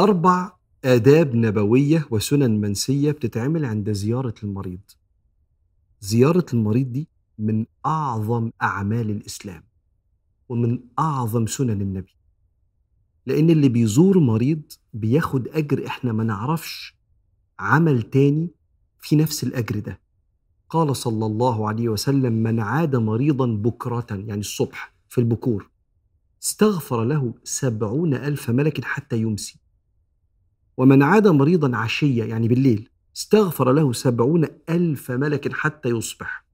أربع آداب نبوية وسنن منسية بتتعمل عند زيارة المريض. زيارة المريض دي من أعظم أعمال الإسلام ومن أعظم سنن النبي. لأن اللي بيزور مريض بياخد أجر إحنا ما نعرفش عمل تاني في نفس الأجر ده. قال صلى الله عليه وسلم من عاد مريضا بكرة يعني الصبح في البكور استغفر له سبعون ألف ملك حتى يمسي. ومن عاد مريضا عشية يعني بالليل استغفر له سبعون ألف ملك حتى يصبح.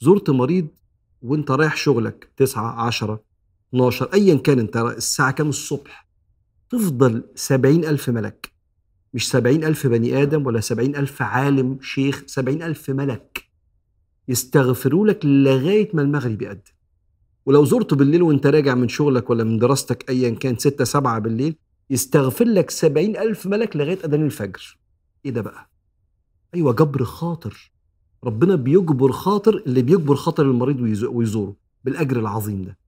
زرت مريض وانت رايح شغلك تسعة عشرة 12 أيا كان انت الساعة كام الصبح؟ تفضل سبعين ألف ملك. مش سبعين ألف بني آدم ولا سبعين ألف عالم شيخ سبعين ألف ملك. يستغفروا لك لغاية ما المغرب يأذن ولو زرته بالليل وانت راجع من شغلك ولا من دراستك أيا كان ستة سبعة بالليل يستغفر لك سبعين ألف ملك لغاية أذان الفجر. إيه ده بقى؟ أيوة جبر خاطر. ربنا بيجبر خاطر اللي بيجبر خاطر المريض ويزوره بالأجر العظيم ده.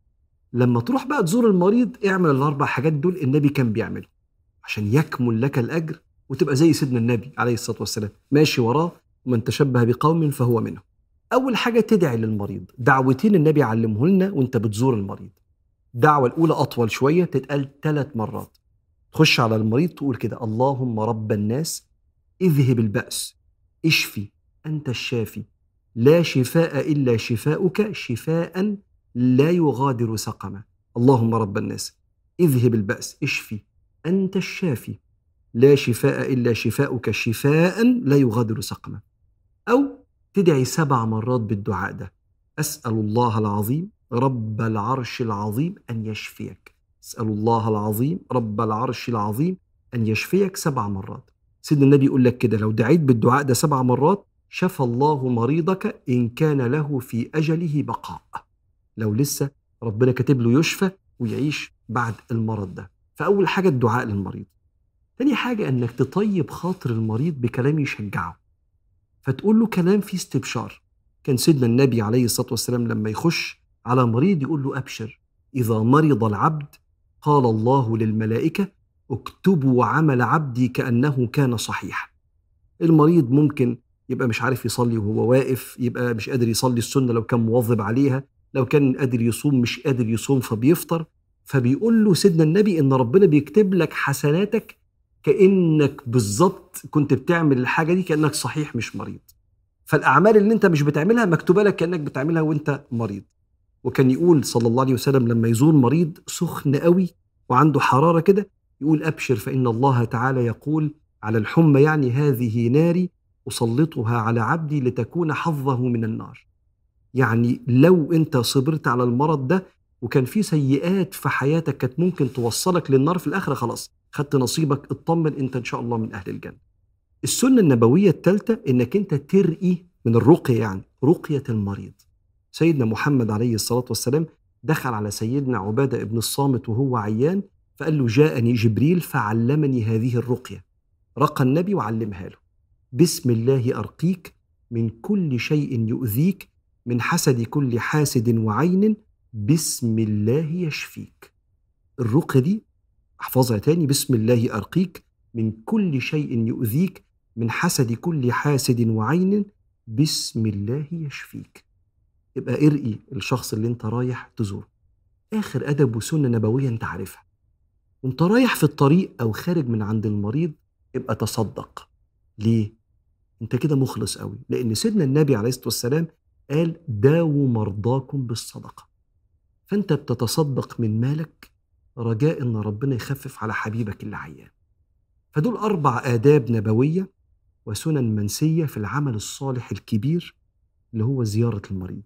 لما تروح بقى تزور المريض اعمل الأربع حاجات دول النبي كان بيعمل عشان يكمل لك الأجر وتبقى زي سيدنا النبي عليه الصلاة والسلام. ماشي وراه ومن تشبه بقوم فهو منهم. أول حاجة تدعي للمريض. دعوتين النبي علمه لنا وانت بتزور المريض. الدعوة الأولى أطول شوية تتقال ثلاث مرات. تخش على المريض تقول كده اللهم رب الناس اذهب البأس اشفي أنت الشافي لا شفاء إلا شفاؤك شفاء لا يغادر سقما. اللهم رب الناس اذهب البأس اشفي أنت الشافي لا شفاء إلا شفاؤك شفاء لا يغادر سقما. أو تدعي سبع مرات بالدعاء ده أسأل الله العظيم رب العرش العظيم أن يشفيك. اسأل الله العظيم رب العرش العظيم أن يشفيك سبع مرات. سيدنا النبي يقول لك كده لو دعيت بالدعاء ده سبع مرات شفى الله مريضك إن كان له في أجله بقاء. لو لسه ربنا كاتب له يشفى ويعيش بعد المرض ده. فأول حاجة الدعاء للمريض. تاني حاجة أنك تطيب خاطر المريض بكلام يشجعه. فتقول له كلام فيه استبشار. كان سيدنا النبي عليه الصلاة والسلام لما يخش على مريض يقول له أبشر إذا مرض العبد قال الله للملائكة اكتبوا عمل عبدي كأنه كان صحيحا. المريض ممكن يبقى مش عارف يصلي وهو واقف يبقى مش قادر يصلي السنة لو كان مواظب عليها لو كان قادر يصوم مش قادر يصوم فبيفطر فبيقول له سيدنا النبي إن ربنا بيكتب لك حسناتك كأنك بالظبط كنت بتعمل الحاجة دي كأنك صحيح مش مريض. فالأعمال اللي أنت مش بتعملها مكتوبة لك كأنك بتعملها وأنت مريض. وكان يقول صلى الله عليه وسلم لما يزور مريض سخن قوي وعنده حرارة كده يقول أبشر فإن الله تعالى يقول على الحمى يعني هذه ناري أسلطها على عبدي لتكون حظه من النار. يعني لو أنت صبرت على المرض ده وكان في سيئات في حياتك كانت ممكن توصلك للنار في الآخرة خلاص خدت نصيبك اطمن أنت إن شاء الله من أهل الجنة. السنة النبوية الثالثة إنك أنت ترقي من الرقيه يعني رقية المريض. سيدنا محمد عليه الصلاة والسلام دخل على سيدنا عبادة ابن الصامت وهو عيان فقال له جاءني جبريل فعلمني هذه الرقية. رقى النبي وعلمها له. بسم الله أرقيك من كل شيء يؤذيك من حسد كل حاسد وعين بسم الله يشفيك. الرقية دي احفظها تاني بسم الله أرقيك من كل شيء يؤذيك من حسد كل حاسد وعين بسم الله يشفيك. يبقى ارقي الشخص اللي انت رايح تزوره. آخر أدب وسنة نبوية انت عارفها. وانت رايح في الطريق أو خارج من عند المريض ابقى تصدق. ليه؟ انت كده مخلص قوي. لأن سيدنا النبي عليه الصلاة والسلام قال داووا مرضاكم بالصدقة. فأنت بتتصدق من مالك رجاء أن ربنا يخفف على حبيبك اللي عيان. فدول أربع آداب نبوية وسنن منسية في العمل الصالح الكبير اللي هو زيارة المريض.